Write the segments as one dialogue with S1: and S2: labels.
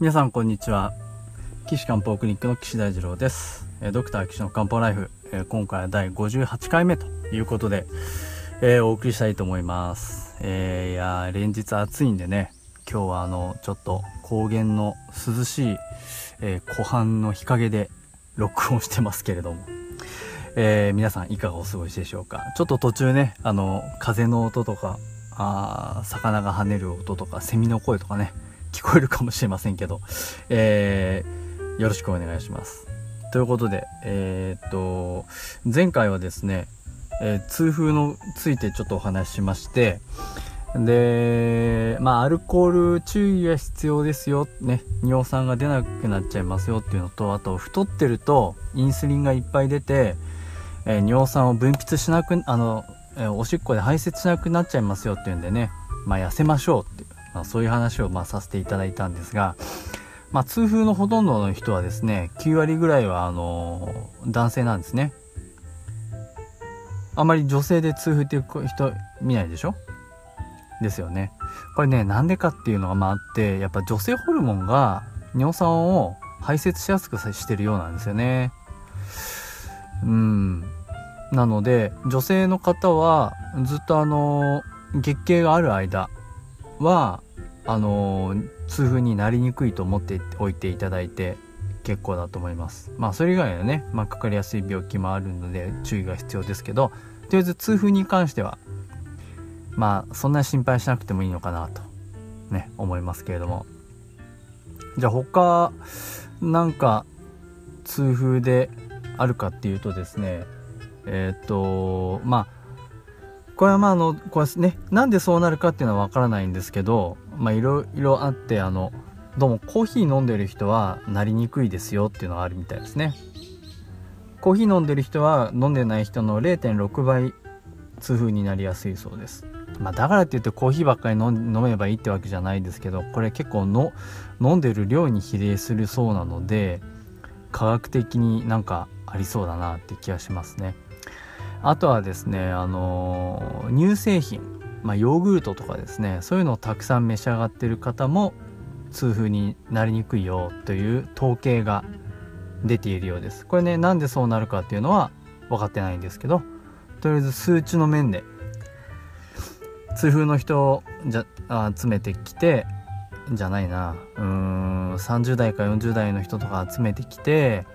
S1: 皆さんこんにちは。岸漢方クリニックの岸大二郎です。ドクター岸の漢方ライフ今回は第58回目ということで、えー、お送りしたいと思います、えー、いや連日暑いんでね今日はあのちょっと高原の涼しい、えー、湖畔の日陰で録音してますけれども。えー、皆さんいかがお過ごしでしょうか？ちょっと途中ねあの風の音とかあ魚が跳ねる音とかセミの声とかね聞こえるかもしれませんけど、えー、よろしくお願いします。ということで、えー、っと、前回はですね、えー、痛風のついてちょっとお話ししまして、で、まあ、アルコール注意が必要ですよ。ね、尿酸が出なくなっちゃいますよっていうのと、あと、太ってると、インスリンがいっぱい出て、えー、尿酸を分泌しなく、あの、えー、おしっこで排泄しなくなっちゃいますよっていうんでね、まあ、痩せましょうっていうまあ、そういう話をまあさせていただいたんですが、まあ、痛風のほとんどの人はですね9割ぐらいはあの男性なんですね。あまり女性で痛風っていう人見ないでしょ？ですよね。これねなんでかっていうのがまああってやっぱ女性ホルモンが尿酸を排泄しやすくしてるようなんですよね。うん。なので女性の方はずっとあの月経がある間はあの痛風になりにくいと思っておいていただいて結構だと思います。まあそれ以外のね、まあ、かかりやすい病気もあるので注意が必要ですけどとりあえず痛風に関してはまあそんな心配しなくてもいいのかなとね思いますけれども。じゃあ他なんか痛風であるかっていうとですねえっ、とまあこれはまああのこれねなんでそうなるかっていうのは分からないんですけどまあいろいろあってあのどうもコーヒー飲んでる人はなりにくいですよっていうのがあるみたいですね。コーヒー飲んでる人は飲んでない人の0.6倍痛風になりやすいそうです。まあ、だからって言ってコーヒーばっかり飲めばいいってわけじゃないですけどこれ結構の飲んでる量に比例するそうなので科学的になんかありそうだなって気がしますね。あとはですねあの乳製品、まあ、ヨーグルトとかですねそういうのをたくさん召し上がってる方も痛風になりにくいよという統計が出ているようです。これねなんでそうなるかっていうのは分かってないんですけどとりあえず数値の面で痛風の人をじゃあ集めてきてじゃないなうーん30代か40代の人とか集めてきて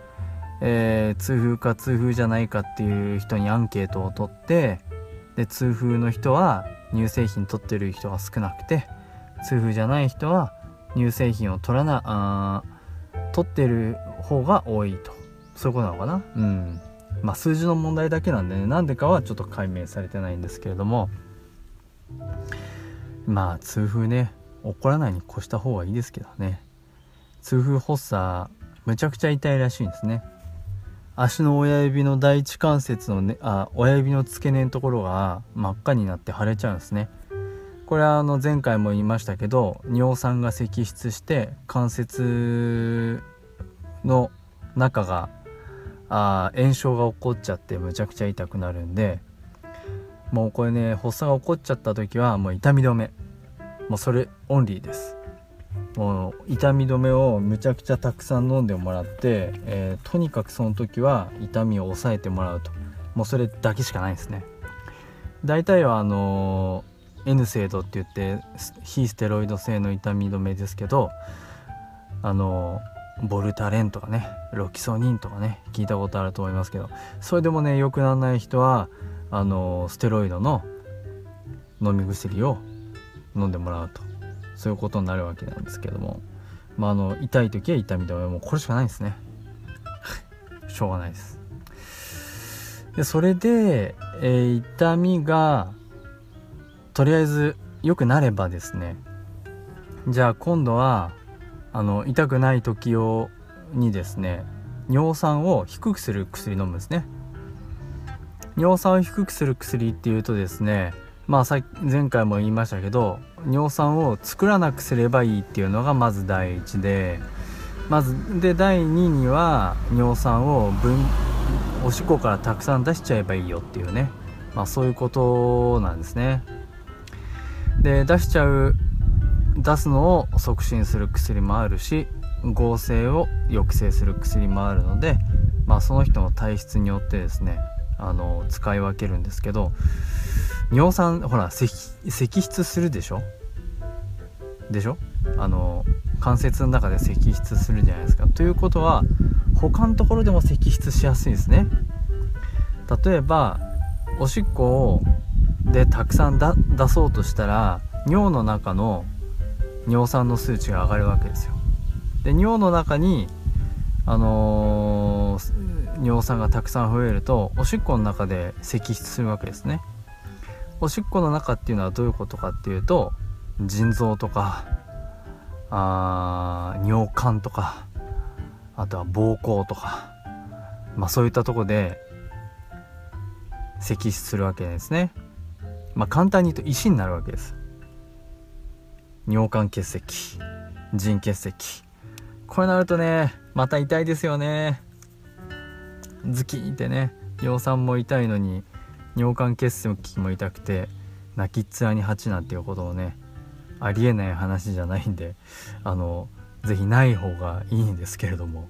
S1: えー、痛風か痛風じゃないかっていう人にアンケートを取ってで痛風の人は乳製品取ってる人が少なくて痛風じゃない人は乳製品を取らなあ取ってる方が多いと。そういうことなのかな？うん。まあ数字の問題だけなんでね。なんでかはちょっと解明されてないんですけれども。まあ痛風ね起こらないに越した方がいいですけどね。痛風発作むちゃくちゃ痛いらしいんですね。足の親指の第一関節の、ね、あ親指の付け根のところが真っ赤になって腫れちゃうんですね。これはあの前回も言いましたけど尿酸が析出して関節の中があ炎症が起こっちゃってむちゃくちゃ痛くなるんでもうこれね発作が起こっちゃった時はもう痛み止め。もうそれオンリーです。もう痛み止めをむちゃくちゃたくさん飲んでもらって、えー、とにかくその時は痛みを抑えてもらうと。もうそれだけしかないですね。大体はあのー、N 精度って言って非ステロイド性の痛み止めですけどあのー、ボルタレンとかねロキソニンとかね聞いたことあると思いますけどそれでもね良くならない人はあのステロイドの飲み薬を飲んでもらうと。そういうことになるわけなんですけども、まあ、あの痛い時は痛み止めもうこれしかないんですね。しょうがないです。でそれで、えー、痛みがとりあえず良くなればですね。じゃあ今度はあの痛くない時用にですね尿酸を低くする薬飲むんですね。尿酸を低くする薬っていうとですねまあさ前回も言いましたけど尿酸を作らなくすればいいっていうのがまず第一でまずで第2には尿酸を分おしっこからたくさん出しちゃえばいいよっていうね。まあそういうことなんですね。で出しちゃう出すのを促進する薬もあるし合成を抑制する薬もあるので、まあ、その人の体質によってですねあの使い分けるんですけど尿酸ほら析出するでしょ？でしょ？あの関節の中で析出するじゃないですか。ということは他のところでも析出しやすいですね。例えばおしっこでたくさん出そうとしたら尿の中の尿酸の数値が上がるわけですよ。で尿の中にあのー、尿酸がたくさん増えるとおしっこの中で析出するわけですね。おしっこの中っていうのはどういうことかっていうと腎臓とかあ尿管とかあとは膀胱とかまあそういったとこで析出するわけですね。まあ簡単に言うと石になるわけです。尿管結石腎結石。これなるとねまた痛いですよね。ズキーってね尿酸も痛いのに尿管結石も痛くて泣きっ面に蜂なんていうことをねありえない話じゃないんであの是非ない方がいいんですけれども。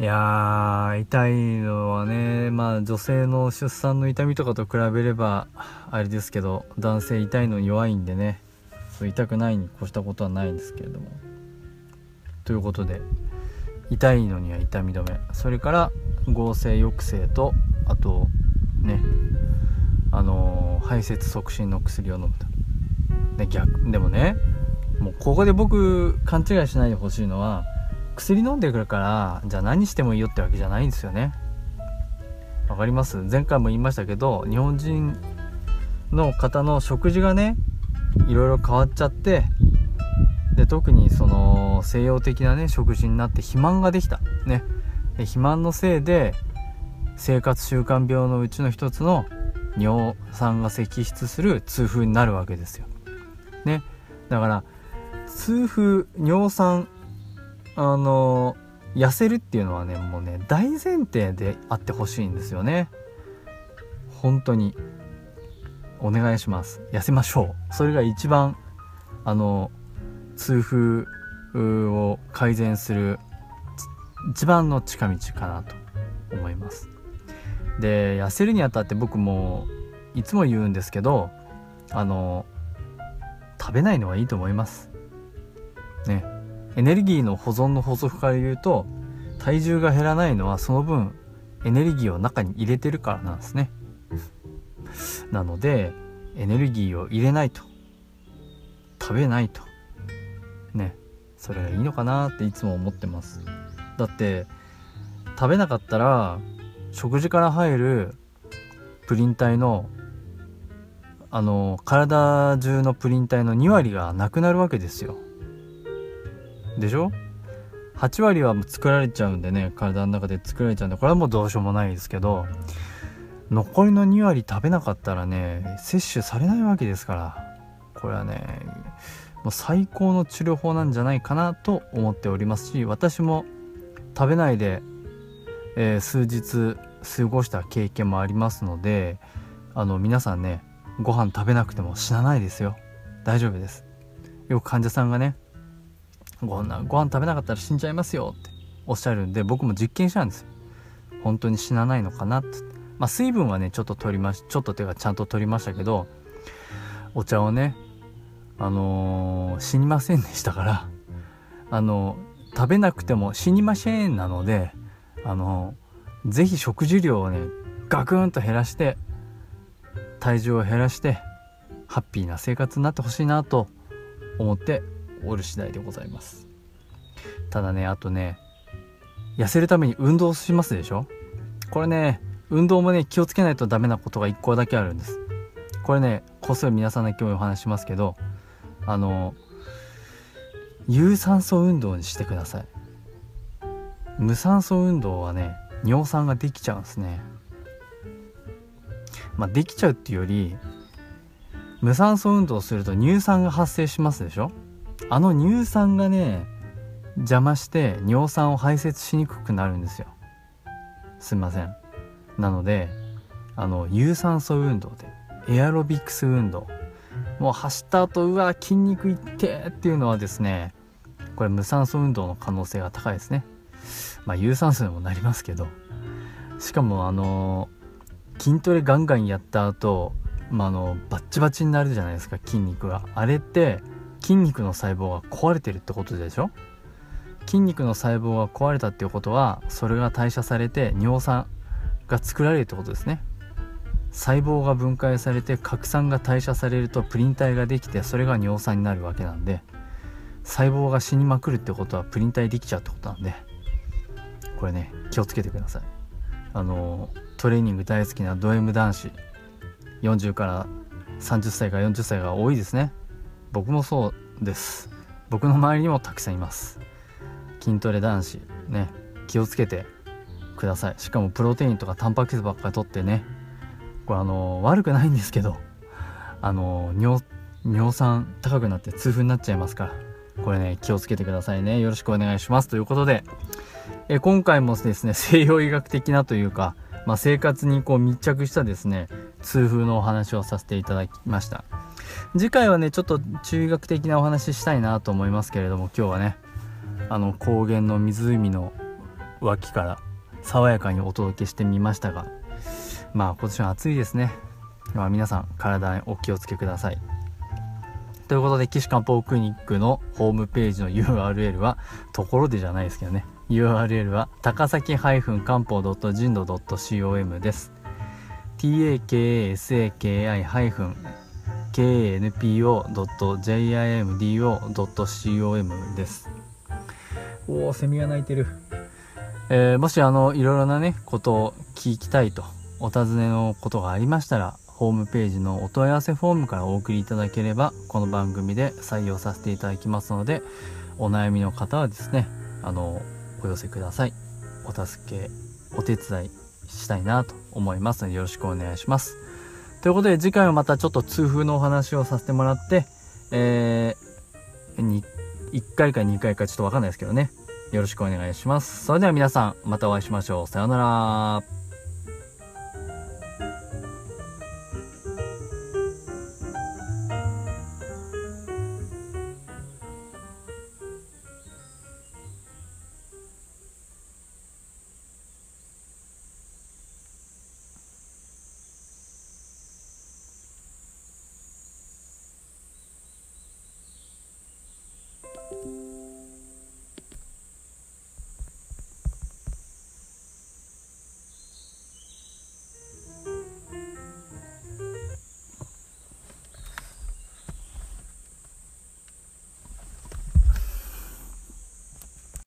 S1: いや痛いのはねまあ女性の出産の痛みとかと比べればあれですけど男性痛いの弱いんでねそう痛くないに越したことはないんですけれども。ということで痛いのには痛み止め。それから合成抑制とあとね。あのー、排泄促進の薬を飲むと。で逆でもねもうここで僕勘違いしないでほしいのは薬飲んでくるからじゃあ何してもいいよってわけじゃないんですよね。わかります？前回も言いましたけど日本人の方の食事がねいろいろ変わっちゃってで特にその西洋的なね食事になって肥満ができた。ね。肥満のせいで生活習慣病のうちの一つの尿酸が析出する痛風になるわけですよ。ね。だから痛風尿酸あの痩せるっていうのはねもうね大前提であってほしいんですよね。本当に。お願いします。痩せましょう。それが一番あの痛風を改善する一番の近道かなと思います。で痩せるにあたって僕もいつも言うんですけどあの食べないのはいいと思います。ね。エネルギーの保存の法則から言うと体重が減らないのはその分エネルギーを中に入れてるからなんですね。なのでエネルギーを入れないと。食べないと。ね。それがいいのかなっていつも思ってます。だって食べなかったら食事から入るプリン体のあの体中のプリン体の2割がなくなるわけですよ。でしょ？8割は作られちゃうんでね体の中で作られちゃうんでこれはもうどうしようもないですけど残りの2割食べなかったらね摂取されないわけですから。これはねもう最高の治療法なんじゃないかなと思っておりますし私も食べないで、えー、数日過ごした経験もありますのであの皆さんねご飯食べなくても死なないですよ。大丈夫です。よく患者さんがねご飯ご飯食べなかったら死んじゃいますよっておっしゃるんで僕も実験したんですよ。本当に死なないのかなって。まあ水分はねちょっと取りましちょっとっていうかちゃんと取りましたけどお茶をねあのー、死にませんでしたからあのー、食べなくても死にませんなのであの、ぜひ食事量をねガクンと減らして体重を減らしてハッピーな生活になってほしいなと思っておる次第でございます。ただねあとね痩せるために運動しますでしょ？これね運動もね気をつけないとダメなことが1個だけあるんです。これねこっそり皆さんの今日お話しますけどあの有酸素運動にしてください。無酸素運動はね尿酸ができちゃうんですね。まあできちゃうっていうより無酸素運動すると乳酸が発生しますでしょ？あの乳酸がね邪魔して尿酸を排泄しにくくなるんですよ。すいません。なのであの有酸素運動でエアロビクス運動。もう走った後うわ筋肉いってっていうのはですねこれ無酸素運動の可能性が高いですね。まあ有酸素にもなりますけどしかもあの筋トレガンガンやった後、まあ、あのバッチバチになるじゃないですか筋肉が。あれって筋肉の細胞が壊れてるってことでしょ？筋肉の細胞が壊れたっていうことはそれが代謝されて尿酸が作られるってことですね。細胞が分解されて核酸が代謝されるとプリン体ができてそれが尿酸になるわけなんで細胞が死にまくるってことはプリン体できちゃうってことなんで。これね気をつけてください。あのトレーニング大好きなド M 男子40から30歳から40歳が多いですね。僕もそうです。僕の周りにもたくさんいます。筋トレ男子ね気をつけてください。しかもプロテインとかタンパク質ばっかりとってねこれあの悪くないんですけどあの尿尿酸高くなって痛風になっちゃいますからこれね気をつけてくださいね。よろしくお願いします。ということでえ今回もですね 西洋医学的なというか、まあ、生活にこう密着したですね痛風のお話をさせていただきました。次回はねちょっと中医学的なお話ししたいなと思いますけれども今日はねあの高原の湖の脇から爽やかにお届けしてみましたがまあ今年は暑いですね、まあ、皆さん体にお気をつけください。ということで岸漢方クリニックのホームページの URL はところでじゃないですけどね。URL は高崎漢方人度 .com です。Takasaki-kanpo.jimdo.com です。おおセミが鳴いてる。えー、もしあのいろいろなねことを聞きたいとお尋ねのことがありましたらホームページのお問い合わせフォームからお送りいただければこの番組で採用させていただきますのでお悩みの方はですねあのお寄せくださいお助けお手伝いしたいなと思いますのでよろしくお願いしますということで次回はまたちょっと痛風のお話をさせてもらってえー、1回か2回かちょっとわかんないですけどねよろしくお願いします。それでは皆さん、またお会いしましょう。さようなら。